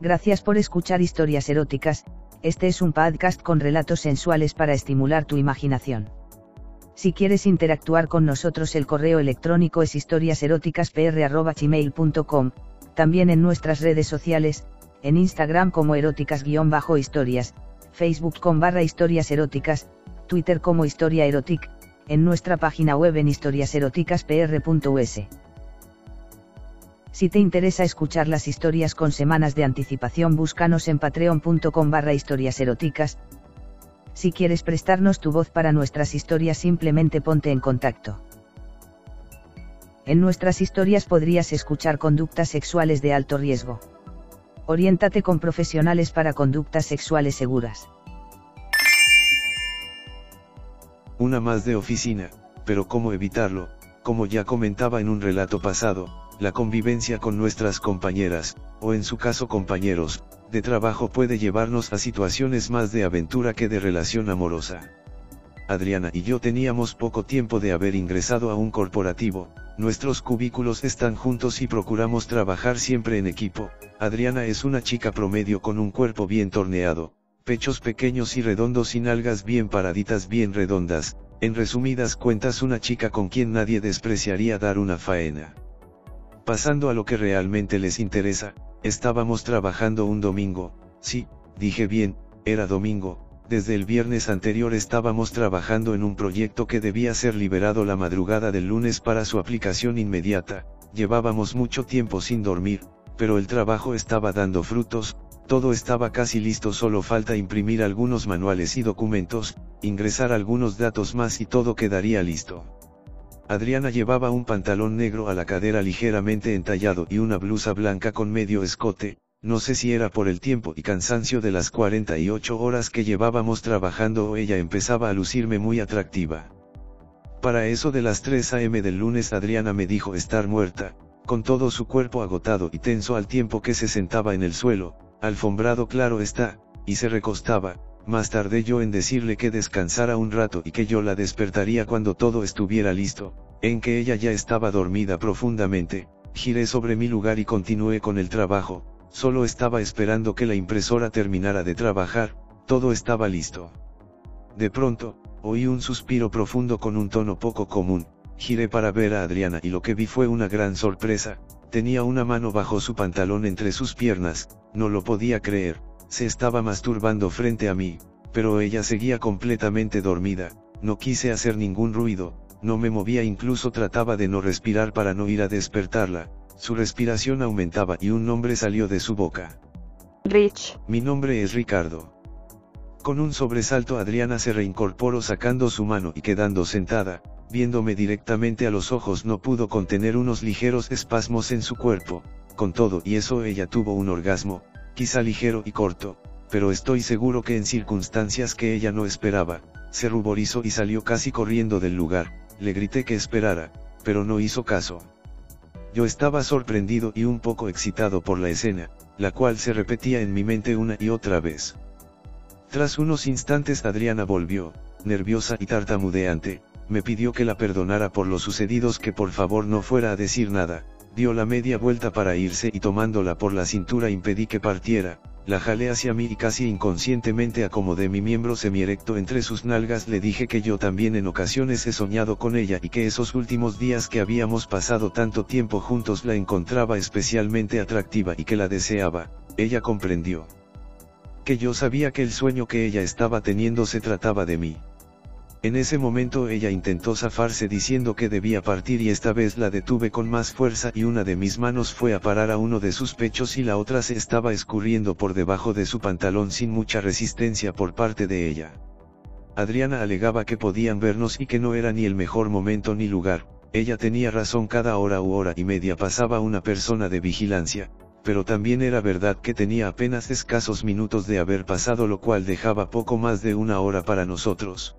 Gracias por escuchar historias eróticas, este es un podcast con relatos sensuales para estimular tu imaginación. Si quieres interactuar con nosotros el correo electrónico es historiaseroticaspr.gmail.com, también en nuestras redes sociales, en Instagram como eróticas-historias, Facebook con barra historias eróticas, Twitter como historia erotic, en nuestra página web en historiaseroticaspr.us. Si te interesa escuchar las historias con semanas de anticipación, búscanos en patreon.com barra historias eróticas. Si quieres prestarnos tu voz para nuestras historias, simplemente ponte en contacto. En nuestras historias podrías escuchar conductas sexuales de alto riesgo. Oriéntate con profesionales para conductas sexuales seguras. Una más de oficina, pero ¿cómo evitarlo? Como ya comentaba en un relato pasado, la convivencia con nuestras compañeras, o en su caso compañeros, de trabajo puede llevarnos a situaciones más de aventura que de relación amorosa. Adriana y yo teníamos poco tiempo de haber ingresado a un corporativo, nuestros cubículos están juntos y procuramos trabajar siempre en equipo, Adriana es una chica promedio con un cuerpo bien torneado, pechos pequeños y redondos sin algas bien paraditas bien redondas, en resumidas cuentas una chica con quien nadie despreciaría dar una faena. Pasando a lo que realmente les interesa, estábamos trabajando un domingo, sí, dije bien, era domingo, desde el viernes anterior estábamos trabajando en un proyecto que debía ser liberado la madrugada del lunes para su aplicación inmediata, llevábamos mucho tiempo sin dormir, pero el trabajo estaba dando frutos, todo estaba casi listo solo falta imprimir algunos manuales y documentos, ingresar algunos datos más y todo quedaría listo. Adriana llevaba un pantalón negro a la cadera ligeramente entallado y una blusa blanca con medio escote, no sé si era por el tiempo y cansancio de las 48 horas que llevábamos trabajando o ella empezaba a lucirme muy atractiva. Para eso de las 3 am del lunes Adriana me dijo estar muerta, con todo su cuerpo agotado y tenso al tiempo que se sentaba en el suelo, alfombrado claro está, y se recostaba, más tardé yo en decirle que descansara un rato y que yo la despertaría cuando todo estuviera listo, en que ella ya estaba dormida profundamente, giré sobre mi lugar y continué con el trabajo, solo estaba esperando que la impresora terminara de trabajar, todo estaba listo. De pronto, oí un suspiro profundo con un tono poco común, giré para ver a Adriana y lo que vi fue una gran sorpresa, tenía una mano bajo su pantalón entre sus piernas, no lo podía creer, se estaba masturbando frente a mí, pero ella seguía completamente dormida, no quise hacer ningún ruido, no me movía incluso trataba de no respirar para no ir a despertarla, su respiración aumentaba y un nombre salió de su boca. Rich. Mi nombre es Ricardo. Con un sobresalto Adriana se reincorporó sacando su mano y quedando sentada, viéndome directamente a los ojos no pudo contener unos ligeros espasmos en su cuerpo, con todo y eso ella tuvo un orgasmo, quizá ligero y corto, pero estoy seguro que en circunstancias que ella no esperaba, se ruborizó y salió casi corriendo del lugar, le grité que esperara, pero no hizo caso. Yo estaba sorprendido y un poco excitado por la escena, la cual se repetía en mi mente una y otra vez. Tras unos instantes Adriana volvió, nerviosa y tartamudeante, me pidió que la perdonara por los sucedidos que por favor no fuera a decir nada, dio la media vuelta para irse y tomándola por la cintura impedí que partiera, la jalé hacia mí y casi inconscientemente acomodé mi miembro semierecto entre sus nalgas le dije que yo también en ocasiones he soñado con ella y que esos últimos días que habíamos pasado tanto tiempo juntos la encontraba especialmente atractiva y que la deseaba, ella comprendió. Que yo sabía que el sueño que ella estaba teniendo se trataba de mí. En ese momento ella intentó zafarse diciendo que debía partir y esta vez la detuve con más fuerza y una de mis manos fue a parar a uno de sus pechos y la otra se estaba escurriendo por debajo de su pantalón sin mucha resistencia por parte de ella. Adriana alegaba que podían vernos y que no era ni el mejor momento ni lugar, ella tenía razón cada hora u hora y media pasaba una persona de vigilancia, pero también era verdad que tenía apenas escasos minutos de haber pasado lo cual dejaba poco más de una hora para nosotros.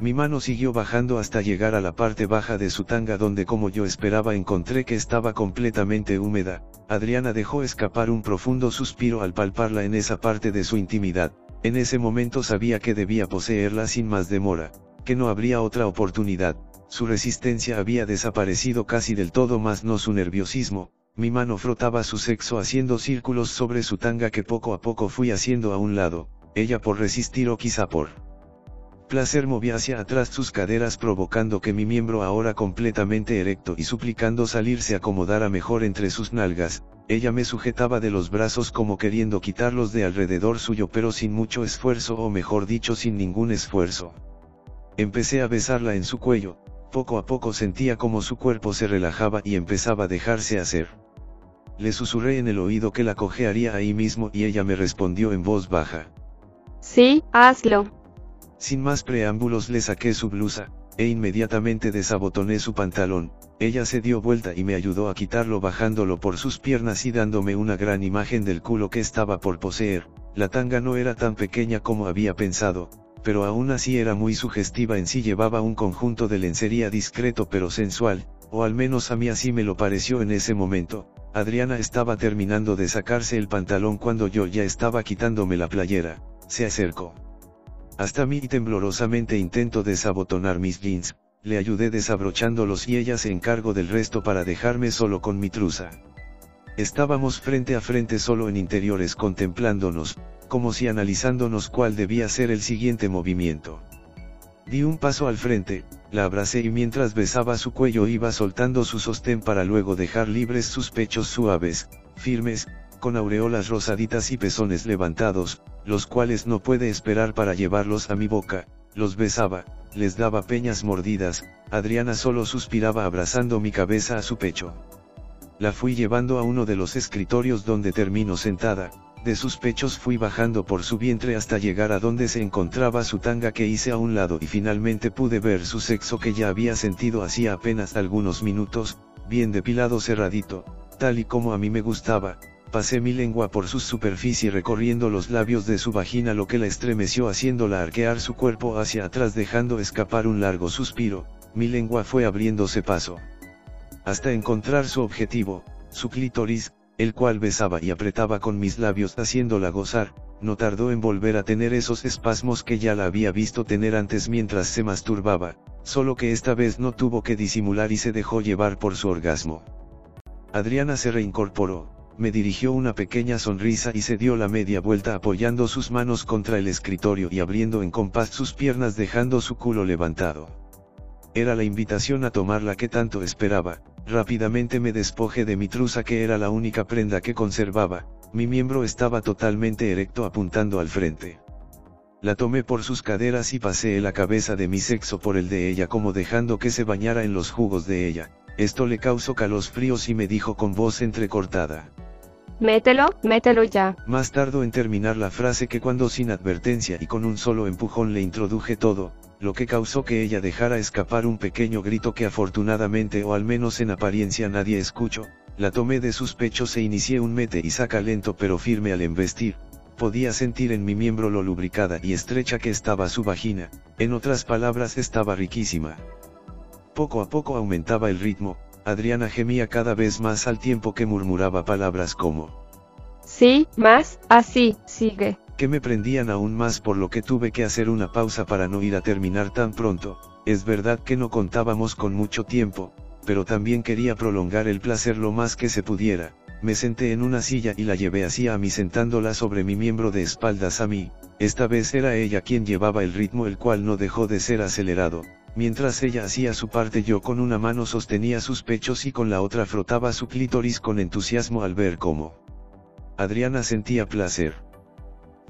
Mi mano siguió bajando hasta llegar a la parte baja de su tanga donde como yo esperaba encontré que estaba completamente húmeda, Adriana dejó escapar un profundo suspiro al palparla en esa parte de su intimidad, en ese momento sabía que debía poseerla sin más demora, que no habría otra oportunidad, su resistencia había desaparecido casi del todo más no su nerviosismo, mi mano frotaba su sexo haciendo círculos sobre su tanga que poco a poco fui haciendo a un lado, ella por resistir o quizá por placer movía hacia atrás sus caderas provocando que mi miembro ahora completamente erecto y suplicando salir se acomodara mejor entre sus nalgas, ella me sujetaba de los brazos como queriendo quitarlos de alrededor suyo pero sin mucho esfuerzo o mejor dicho sin ningún esfuerzo. Empecé a besarla en su cuello, poco a poco sentía como su cuerpo se relajaba y empezaba a dejarse hacer. Le susurré en el oído que la cojearía ahí mismo y ella me respondió en voz baja. Sí, hazlo. Sin más preámbulos le saqué su blusa, e inmediatamente desabotoné su pantalón, ella se dio vuelta y me ayudó a quitarlo bajándolo por sus piernas y dándome una gran imagen del culo que estaba por poseer, la tanga no era tan pequeña como había pensado, pero aún así era muy sugestiva en sí. Llevaba un conjunto de lencería discreto pero sensual, o al menos a mí así me lo pareció en ese momento, Adriana estaba terminando de sacarse el pantalón cuando yo ya estaba quitándome la playera, se acercó. Hasta mí y temblorosamente intento desabotonar mis jeans, le ayudé desabrochándolos y ella se encargó del resto para dejarme solo con mi truza. Estábamos frente a frente solo en interiores contemplándonos, como si analizándonos cuál debía ser el siguiente movimiento. Di un paso al frente, la abracé y mientras besaba su cuello iba soltando su sostén para luego dejar libres sus pechos suaves, firmes, con aureolas rosaditas y pezones levantados, los cuales no puede esperar para llevarlos a mi boca, los besaba, les daba peñas mordidas, Adriana solo suspiraba abrazando mi cabeza a su pecho. La fui llevando a uno de los escritorios donde termino sentada, de sus pechos fui bajando por su vientre hasta llegar a donde se encontraba su tanga que hice a un lado y finalmente pude ver su sexo que ya había sentido hacía apenas algunos minutos, bien depilado cerradito, tal y como a mí me gustaba, pasé mi lengua por su superficie recorriendo los labios de su vagina lo que la estremeció haciéndola arquear su cuerpo hacia atrás dejando escapar un largo suspiro, mi lengua fue abriéndose paso. Hasta encontrar su objetivo, su clítoris, el cual besaba y apretaba con mis labios haciéndola gozar, no tardó en volver a tener esos espasmos que ya la había visto tener antes mientras se masturbaba, solo que esta vez no tuvo que disimular y se dejó llevar por su orgasmo. Adriana se reincorporó, me dirigió una pequeña sonrisa y se dio la media vuelta apoyando sus manos contra el escritorio y abriendo en compás sus piernas dejando su culo levantado. Era la invitación a tomar la que tanto esperaba, rápidamente me despojé de mi truza que era la única prenda que conservaba, mi miembro estaba totalmente erecto apuntando al frente. La tomé por sus caderas y pasé la cabeza de mi sexo por el de ella como dejando que se bañara en los jugos de ella, esto le causó fríos y me dijo con voz entrecortada. Mételo, mételo ya. Más tardo en terminar la frase que cuando sin advertencia y con un solo empujón le introduje todo, lo que causó que ella dejara escapar un pequeño grito que afortunadamente o al menos en apariencia nadie escuchó, la tomé de sus pechos e inicié un mete y saca lento pero firme al embestir, podía sentir en mi miembro lo lubricada y estrecha que estaba su vagina, en otras palabras estaba riquísima. Poco a poco aumentaba el ritmo, Adriana gemía cada vez más al tiempo que murmuraba palabras como Sí, más, así, sigue. Que me prendían aún más por lo que tuve que hacer una pausa para no ir a terminar tan pronto, es verdad que no contábamos con mucho tiempo, pero también quería prolongar el placer lo más que se pudiera, me senté en una silla y la llevé así a mí sentándola sobre mi miembro de espaldas a mí, esta vez era ella quien llevaba el ritmo el cual no dejó de ser acelerado, Mientras ella hacía su parte yo con una mano sostenía sus pechos y con la otra frotaba su clítoris con entusiasmo al ver cómo Adriana sentía placer.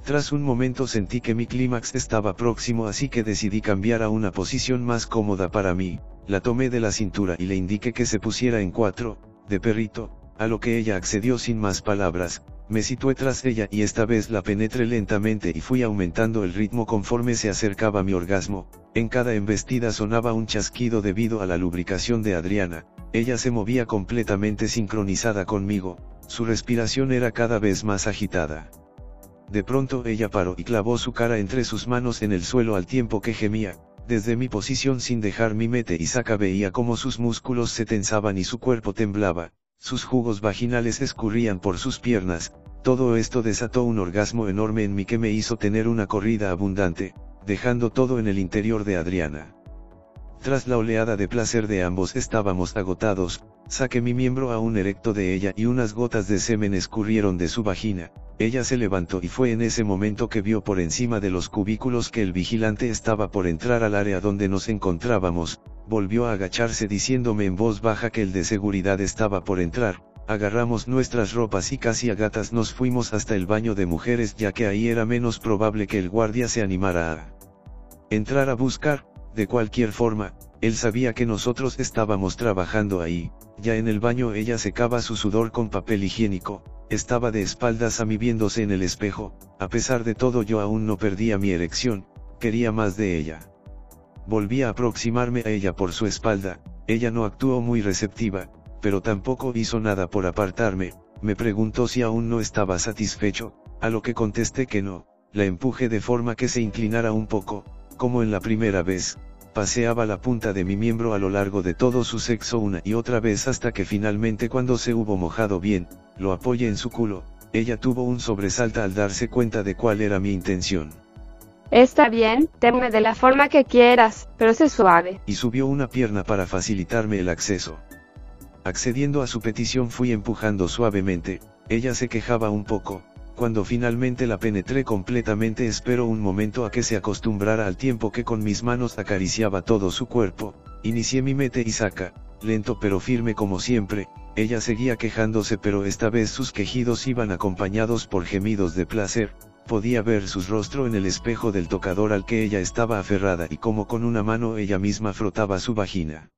Tras un momento sentí que mi clímax estaba próximo así que decidí cambiar a una posición más cómoda para mí, la tomé de la cintura y le indiqué que se pusiera en cuatro, de perrito, a lo que ella accedió sin más palabras, me situé tras ella y esta vez la penetré lentamente y fui aumentando el ritmo conforme se acercaba mi orgasmo, en cada embestida sonaba un chasquido debido a la lubricación de Adriana, ella se movía completamente sincronizada conmigo, su respiración era cada vez más agitada. De pronto ella paró y clavó su cara entre sus manos en el suelo al tiempo que gemía, desde mi posición sin dejar mi mete y saca veía como sus músculos se tensaban y su cuerpo temblaba, sus jugos vaginales escurrían por sus piernas, todo esto desató un orgasmo enorme en mí que me hizo tener una corrida abundante, dejando todo en el interior de Adriana. Tras la oleada de placer de ambos estábamos agotados, Saqué mi miembro aún erecto de ella y unas gotas de semen escurrieron de su vagina, ella se levantó y fue en ese momento que vio por encima de los cubículos que el vigilante estaba por entrar al área donde nos encontrábamos, volvió a agacharse diciéndome en voz baja que el de seguridad estaba por entrar, agarramos nuestras ropas y casi a gatas nos fuimos hasta el baño de mujeres ya que ahí era menos probable que el guardia se animara a entrar a buscar, de cualquier forma, él sabía que nosotros estábamos trabajando ahí, ya en el baño ella secaba su sudor con papel higiénico, estaba de espaldas a mí viéndose en el espejo, a pesar de todo yo aún no perdía mi erección, quería más de ella. Volví a aproximarme a ella por su espalda, ella no actuó muy receptiva, pero tampoco hizo nada por apartarme, me preguntó si aún no estaba satisfecho, a lo que contesté que no, la empujé de forma que se inclinara un poco, como en la primera vez, paseaba la punta de mi miembro a lo largo de todo su sexo una y otra vez hasta que finalmente cuando se hubo mojado bien, lo apoyé en su culo, ella tuvo un sobresalta al darse cuenta de cuál era mi intención. Está bien, teme de la forma que quieras, pero sé suave. Y subió una pierna para facilitarme el acceso. Accediendo a su petición fui empujando suavemente, ella se quejaba un poco, cuando finalmente la penetré completamente espero un momento a que se acostumbrara al tiempo que con mis manos acariciaba todo su cuerpo, inicié mi mete y saca, lento pero firme como siempre, ella seguía quejándose pero esta vez sus quejidos iban acompañados por gemidos de placer, podía ver su rostro en el espejo del tocador al que ella estaba aferrada y como con una mano ella misma frotaba su vagina.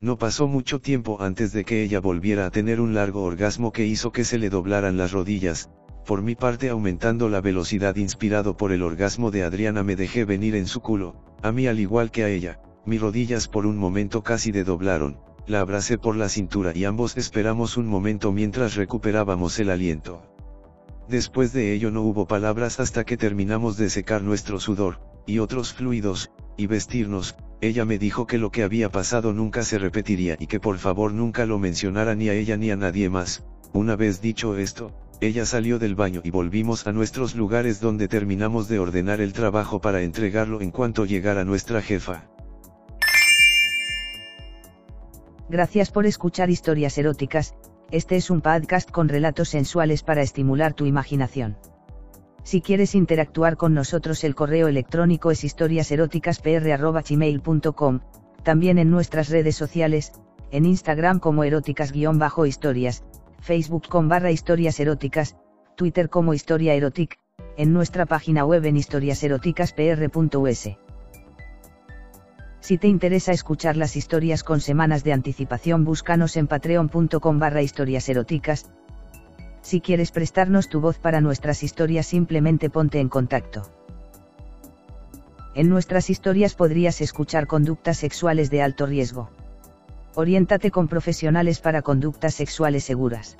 No pasó mucho tiempo antes de que ella volviera a tener un largo orgasmo que hizo que se le doblaran las rodillas, por mi parte aumentando la velocidad inspirado por el orgasmo de Adriana me dejé venir en su culo, a mí al igual que a ella, mis rodillas por un momento casi de doblaron, la abracé por la cintura y ambos esperamos un momento mientras recuperábamos el aliento. Después de ello no hubo palabras hasta que terminamos de secar nuestro sudor, y otros fluidos, y vestirnos, ella me dijo que lo que había pasado nunca se repetiría y que por favor nunca lo mencionara ni a ella ni a nadie más, una vez dicho esto, ella salió del baño y volvimos a nuestros lugares donde terminamos de ordenar el trabajo para entregarlo en cuanto llegara nuestra jefa. Gracias por escuchar historias eróticas, este es un podcast con relatos sensuales para estimular tu imaginación. Si quieres interactuar con nosotros el correo electrónico es historiaseroticaspr.gmail.com, también en nuestras redes sociales, en Instagram como eróticas-historias, Facebook con barra historias eróticas, Twitter como historia erotic, en nuestra página web en historiaseroticaspr.us. Si te interesa escuchar las historias con semanas de anticipación búscanos en patreon.com barra historias eróticas. Si quieres prestarnos tu voz para nuestras historias simplemente ponte en contacto. En nuestras historias podrías escuchar conductas sexuales de alto riesgo. Oriéntate con profesionales para conductas sexuales seguras.